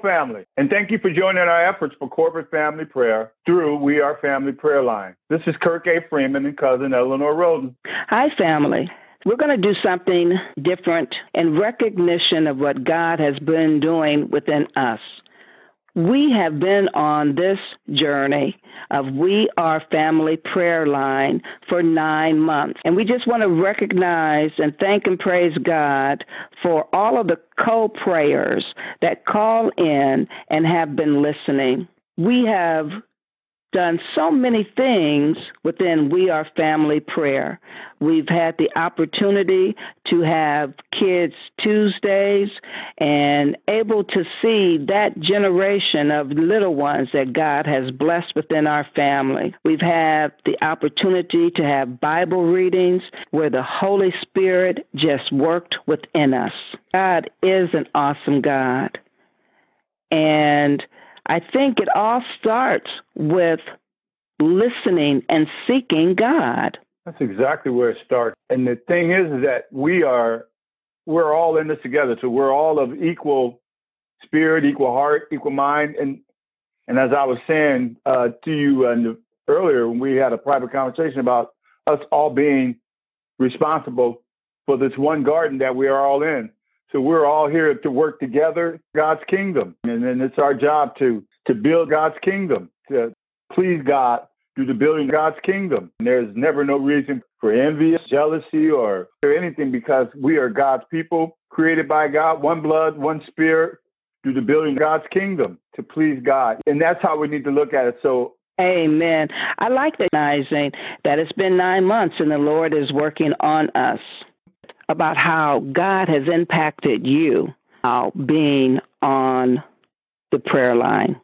family. And thank you for joining our efforts for corporate family prayer through We Are Family Prayer Line. This is Kirk A. Freeman and cousin Eleanor Roden. Hi, family. We're going to do something different in recognition of what God has been doing within us. We have been on this journey of We Are Family Prayer Line for nine months. And we just want to recognize and thank and praise God for all of the co prayers that call in and have been listening. We have done so many things within We Are Family Prayer. We've had the opportunity to have Kids Tuesdays and able to see that generation of little ones that God has blessed within our family. We've had the opportunity to have Bible readings where the Holy Spirit just worked within us. God is an awesome God. And I think it all starts with listening and seeking God. That's exactly where it starts. And the thing is, that we are we're all in this together. So we're all of equal spirit, equal heart, equal mind. And and as I was saying uh, to you uh, earlier, when we had a private conversation about us all being responsible for this one garden that we are all in. So we're all here to work together, God's kingdom. And then it's our job to to build God's kingdom, to please God through the building of God's kingdom. And there's never no reason for envy, jealousy, or, or anything because we are God's people, created by God, one blood, one spirit, through the building of God's kingdom to please God. And that's how we need to look at it. So Amen. I like recognizing that it's been nine months and the Lord is working on us about how God has impacted you being on the prayer line.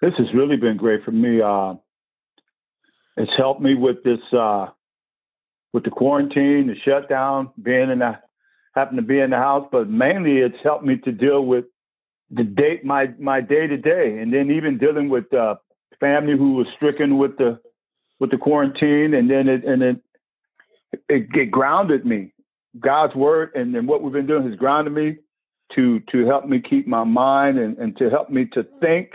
This has really been great for me. Uh, it's helped me with this, uh, with the quarantine, the shutdown, being in the, happen to be in the house, but mainly it's helped me to deal with the date, my my day to day, and then even dealing with uh, family who was stricken with the with the quarantine, and then it and it it, it grounded me God's word and what we've been doing has grounded me to to help me keep my mind and, and to help me to think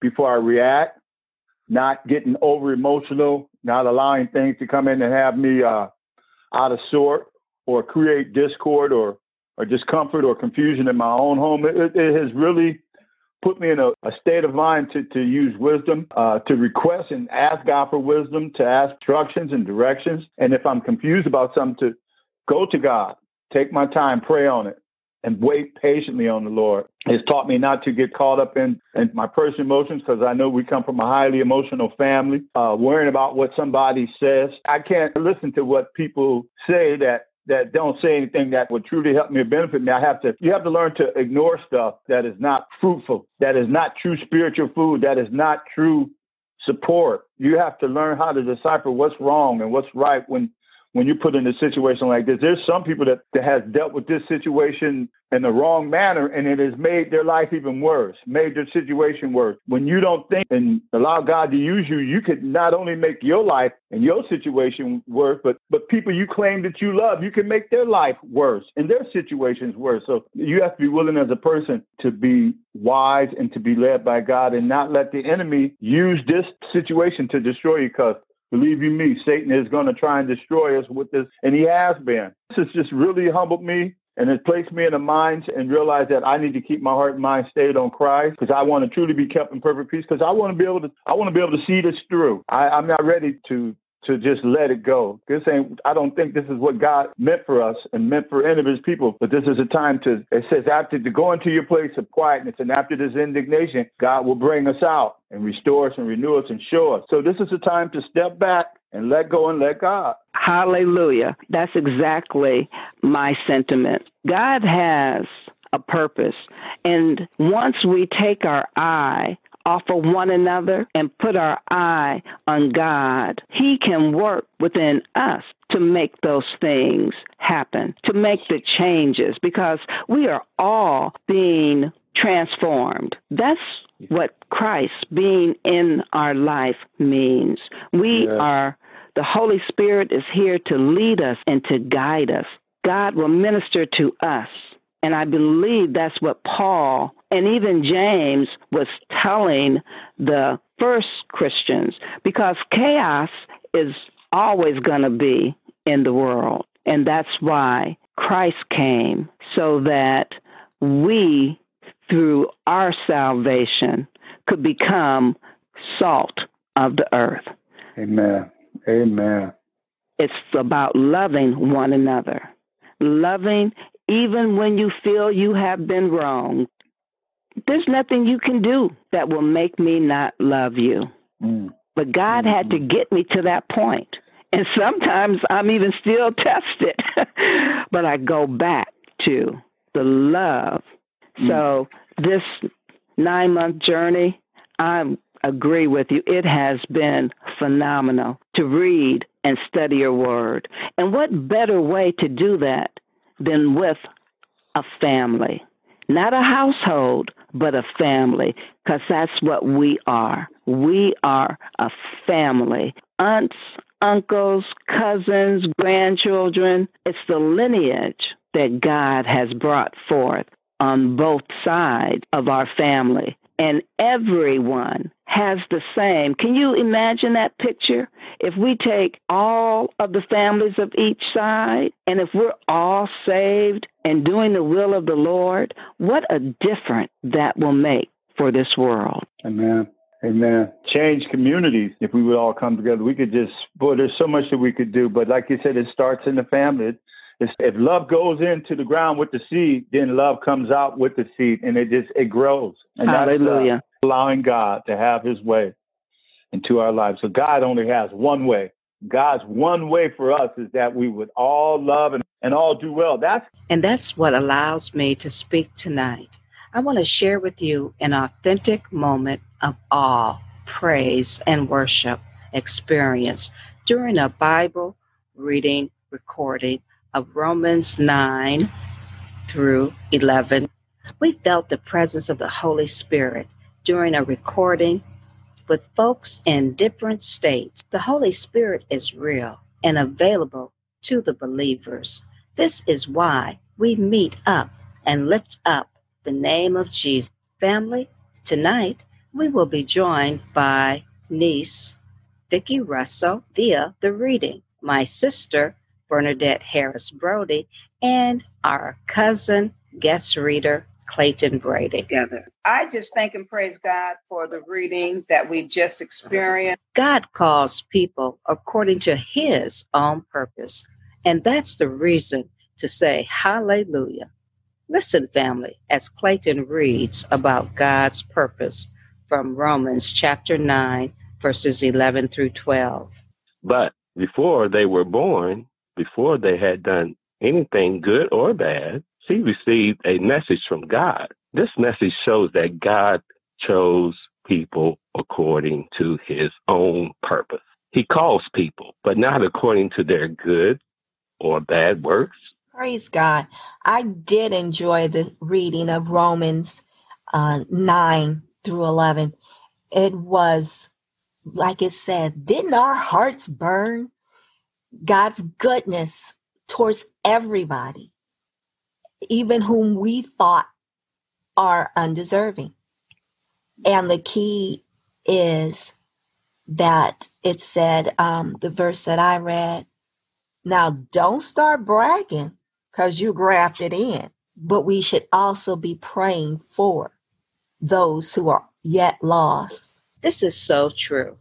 before I react, not getting over emotional, not allowing things to come in and have me uh, out of sort or create discord or or discomfort or confusion in my own home. It, it has really put me in a, a, state of mind to, to use wisdom, uh, to request and ask God for wisdom, to ask instructions and directions. And if I'm confused about something, to Go to God, take my time, pray on it, and wait patiently on the Lord. It's taught me not to get caught up in, in my personal emotions because I know we come from a highly emotional family, uh, worrying about what somebody says. I can't listen to what people say that that don't say anything that would truly help me or benefit me. I have to you have to learn to ignore stuff that is not fruitful, that is not true spiritual food, that is not true support. You have to learn how to decipher what's wrong and what's right when when you put in a situation like this. There's some people that, that has dealt with this situation in the wrong manner and it has made their life even worse, made their situation worse. When you don't think and allow God to use you, you could not only make your life and your situation worse, but but people you claim that you love, you can make their life worse and their situations worse. So you have to be willing as a person to be wise and to be led by God and not let the enemy use this situation to destroy you because Believe you me, Satan is going to try and destroy us with this, and he has been. This has just really humbled me and it placed me in the mind and realized that I need to keep my heart and mind stayed on Christ because I want to truly be kept in perfect peace because I want to be able to I want to be able to see this through. I, I'm not ready to to just let it go. This ain't, I don't think this is what God meant for us and meant for any of his people. But this is a time to, it says, after to go into your place of quietness and after this indignation, God will bring us out and restore us and renew us and show us. So this is the time to step back and let go and let God. Hallelujah. That's exactly my sentiment. God has a purpose. And once we take our eye off of one another and put our eye on God, He can work within us to make those things happen, to make the changes, because we are all being transformed. That's what Christ being in our life means. We yes. are, the Holy Spirit is here to lead us and to guide us. God will minister to us And I believe that's what Paul and even James was telling the first Christians because chaos is always going to be in the world. And that's why Christ came so that we, through our salvation, could become salt of the earth. Amen. Amen. It's about loving one another, loving even when you feel you have been wrong. There's nothing you can do that will make me not love you. Mm. But God mm-hmm. had to get me to that point. And sometimes I'm even still tested, but I go back to the love. Mm. So this nine month journey, I agree with you. It has been phenomenal to read and study your word. And what better way to do that than with a family? Not a household, but a family, because that's what we are. We are a family. Aunts, uncles, cousins, grandchildren. It's the lineage that God has brought forth on both sides of our family. And everyone has the same. Can you imagine that picture? If we take all of the families of each side, and if we're all saved and doing the will of the Lord, what a difference that will make for this world. Amen. Amen. Change communities. If we would all come together, we could just, boy, there's so much that we could do. But like you said, it starts in the family. If love goes into the ground with the seed, then love comes out with the seed, and it just it grows. And Hallelujah. That's, uh, allowing God to have His way into our lives. So God only has one way. God's one way for us is that we would all love and, and all do well. That's and that's what allows me to speak tonight. I want to share with you an authentic moment of awe, praise, and worship experience during a Bible reading recording of Romans 9 through 11. We felt the presence of the Holy Spirit during a recording with folks in different states. The Holy Spirit is real and available to the believers. This is why we meet up and lift up the name of Jesus. Family, tonight we will be joined by niece Vicki Russell via the reading. My sister Bernadette Harris Brody, and our cousin guest reader, Clayton Brady. Together. I just thank and praise God for the reading that we just experienced. God calls people according to his own purpose. And that's the reason to say hallelujah. Listen, family, as Clayton reads about God's purpose from Romans chapter 9, verses 11 through 12. But before they were born, before they had done anything good or bad, she received a message from God. This message shows that God chose people according to his own purpose. He calls people, but not according to their good or bad works. Praise God. I did enjoy the reading of Romans uh, 9 through 11. It was, like it said, didn't our hearts burn God's goodness towards everybody, even whom we thought are undeserving. And the key is that it said, um, the verse that I read, now don't start bragging because you grafted in, but we should also be praying for those who are yet lost. This is so true.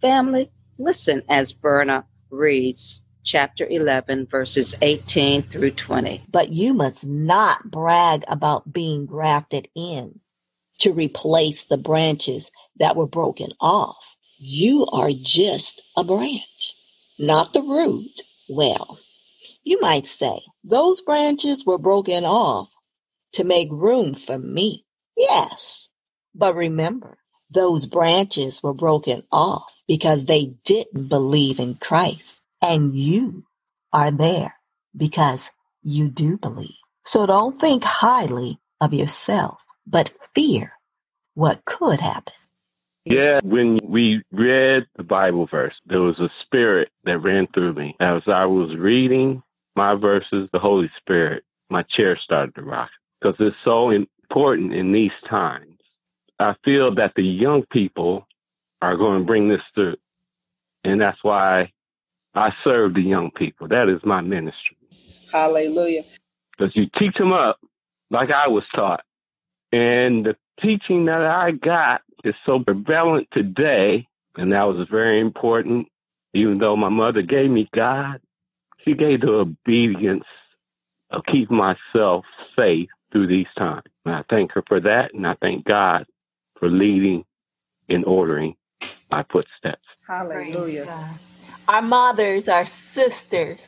Family, listen as Berna reads chapter 11, verses 18 through 20. But you must not brag about being grafted in to replace the branches that were broken off. You are just a branch, not the root. Well, you might say, those branches were broken off to make room for me. Yes, but remember, those branches were broken off because they didn't believe in Christ. And you are there because you do believe. So don't think highly of yourself, but fear what could happen. Yeah, when we read the Bible verse, there was a spirit that ran through me. As I was reading my verses, the Holy Spirit, my chair started to rock. because it's so important in these times. I feel that the young people are going to bring this through. And that's why I serve the young people. That is my ministry. Hallelujah. Because you teach them up like I was taught. And the teaching that I got is so prevalent today. And that was very important. Even though my mother gave me God, she gave the obedience of keeping myself safe through these times. And I thank her for that. And I thank God for leading and ordering my footsteps. Hallelujah. Our mothers, our sisters.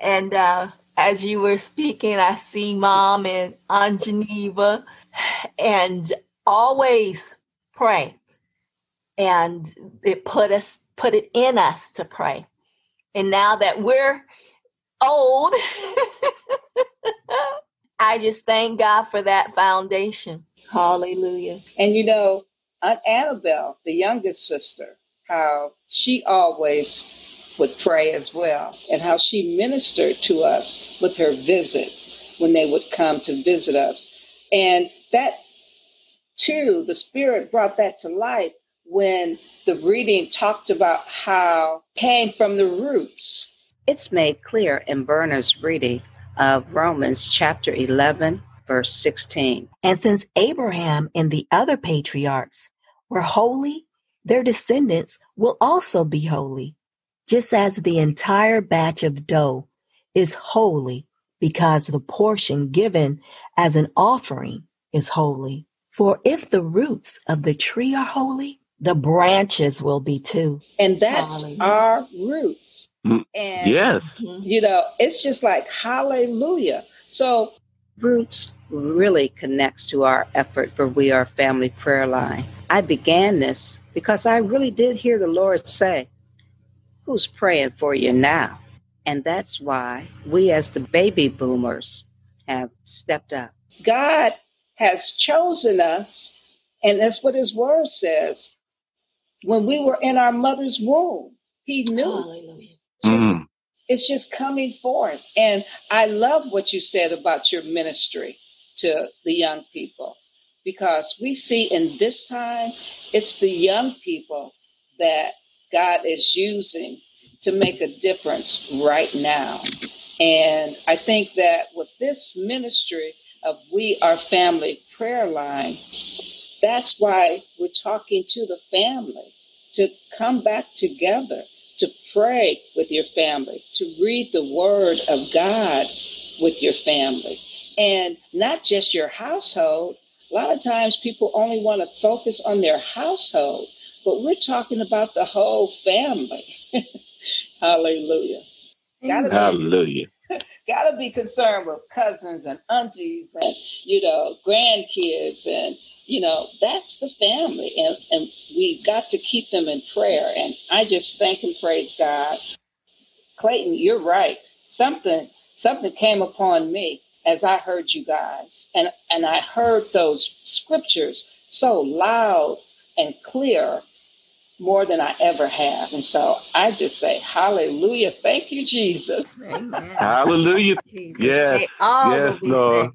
And uh, as you were speaking, I see mom and Aunt Geneva, and always pray. And it put us, put it in us to pray. And now that we're old, I just thank God for that foundation. Hallelujah. And you know, Aunt Annabelle, the youngest sister, how she always would pray as well, and how she ministered to us with her visits when they would come to visit us. And that, too, the Spirit brought that to life when the reading talked about how came from the roots. It's made clear in Berna's reading of Romans chapter 11, verse 16. And since Abraham and the other patriarchs were holy, their descendants will also be holy, just as the entire batch of dough is holy because the portion given as an offering is holy. For if the roots of the tree are holy, the branches will be too. And that's hallelujah. our roots. Mm, and, yes. You know, it's just like hallelujah. So, roots really connects to our effort for We Are Family Prayer Line. I began this because I really did hear the Lord say, Who's praying for you now? And that's why we, as the baby boomers, have stepped up. God has chosen us, and that's what His Word says. When we were in our mother's womb, He knew. Hallelujah. Mm. It's just coming forth. And I love what you said about your ministry to the young people because we see in this time it's the young people that God is using to make a difference right now. And I think that with this ministry of We Are Family prayer line, that's why we're talking to the family to come back together, to pray with your family, to read the word of God with your family and not just your household. A lot of times people only want to focus on their household, but we're talking about the whole family. Hallelujah. Hallelujah. Gotta be concerned with cousins and aunties and, you know, grandkids and, you know, that's the family. And, and we got to keep them in prayer. And I just thank and praise God. Clayton, you're right. Something, something came upon me as I heard you guys. And, and I heard those scriptures so loud and clear more than I ever have. And so I just say, Hallelujah. Thank you, Jesus. Amen. Hallelujah. Jesus. Yes. Yes, Lord.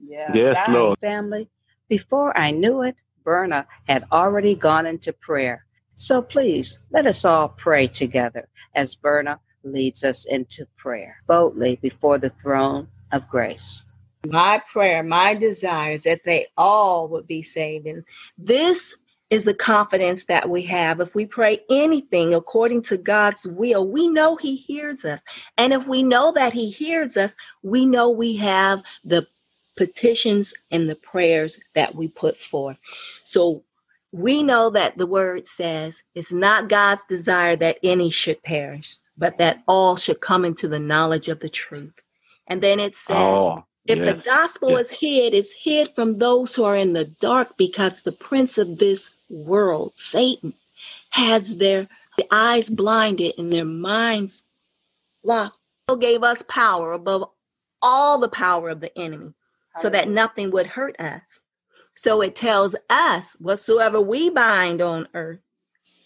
Yeah. Yes, Lord. Family, before I knew it, Berna had already gone into prayer. So please let us all pray together as Berna leads us into prayer boldly before the throne of grace. My prayer, my desire is that they all would be saved. And this is the confidence that we have. If we pray anything according to God's will, we know He hears us. And if we know that He hears us, we know we have the petitions and the prayers that we put forth. So we know that the word says it's not God's desire that any should perish, but that all should come into the knowledge of the truth. And then it says, oh, if yes, the gospel yes. is hid, it's hid from those who are in the dark because the prince of this world, Satan, has their eyes blinded and their minds locked. He gave us power above all the power of the enemy so that nothing would hurt us. So it tells us whatsoever we bind on earth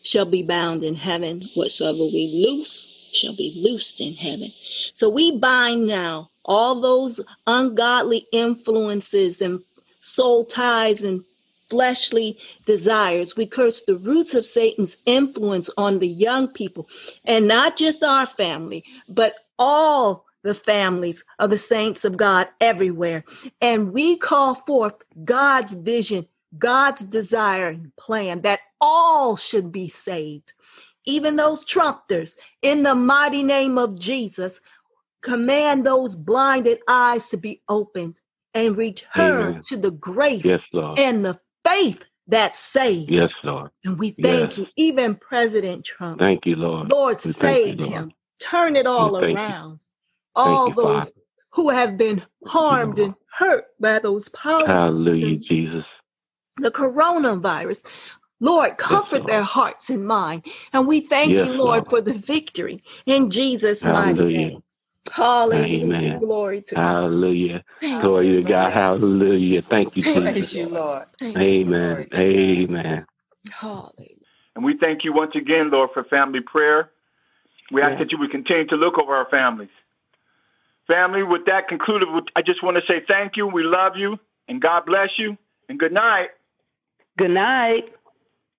shall be bound in heaven, whatsoever we loose shall be loosed in heaven. So we bind now all those ungodly influences and soul ties and fleshly desires. We curse the roots of Satan's influence on the young people, and not just our family, but all the families of the saints of God everywhere. And we call forth God's vision, God's desire and plan that all should be saved. Even those trumpeters, in the mighty name of Jesus, command those blinded eyes to be opened and return Amen. to the grace yes, and the faith that saves. Yes, Lord. And we thank yes. you. Even President Trump. Thank you, Lord. Lord, we save you, him. Turn it all around. You. All those who have been harmed and hurt by those powers. Hallelujah, Jesus. The coronavirus. Lord, comfort yes, their hearts and mind. And we thank yes, you, Lord, Lord, for the victory in Jesus' Hallelujah. mighty name. Hallelujah. Amen. Glory to Hallelujah. God. Glory to God. Hallelujah. Thank you, Jesus. Praise you, Lord. Amen. Amen. Hallelujah. And we thank you once again, Lord, for family prayer. We ask yeah. that you would continue to look over our families. Family, with that concluded, I just want to say thank you. We love you, and God bless you, and good night. Good night.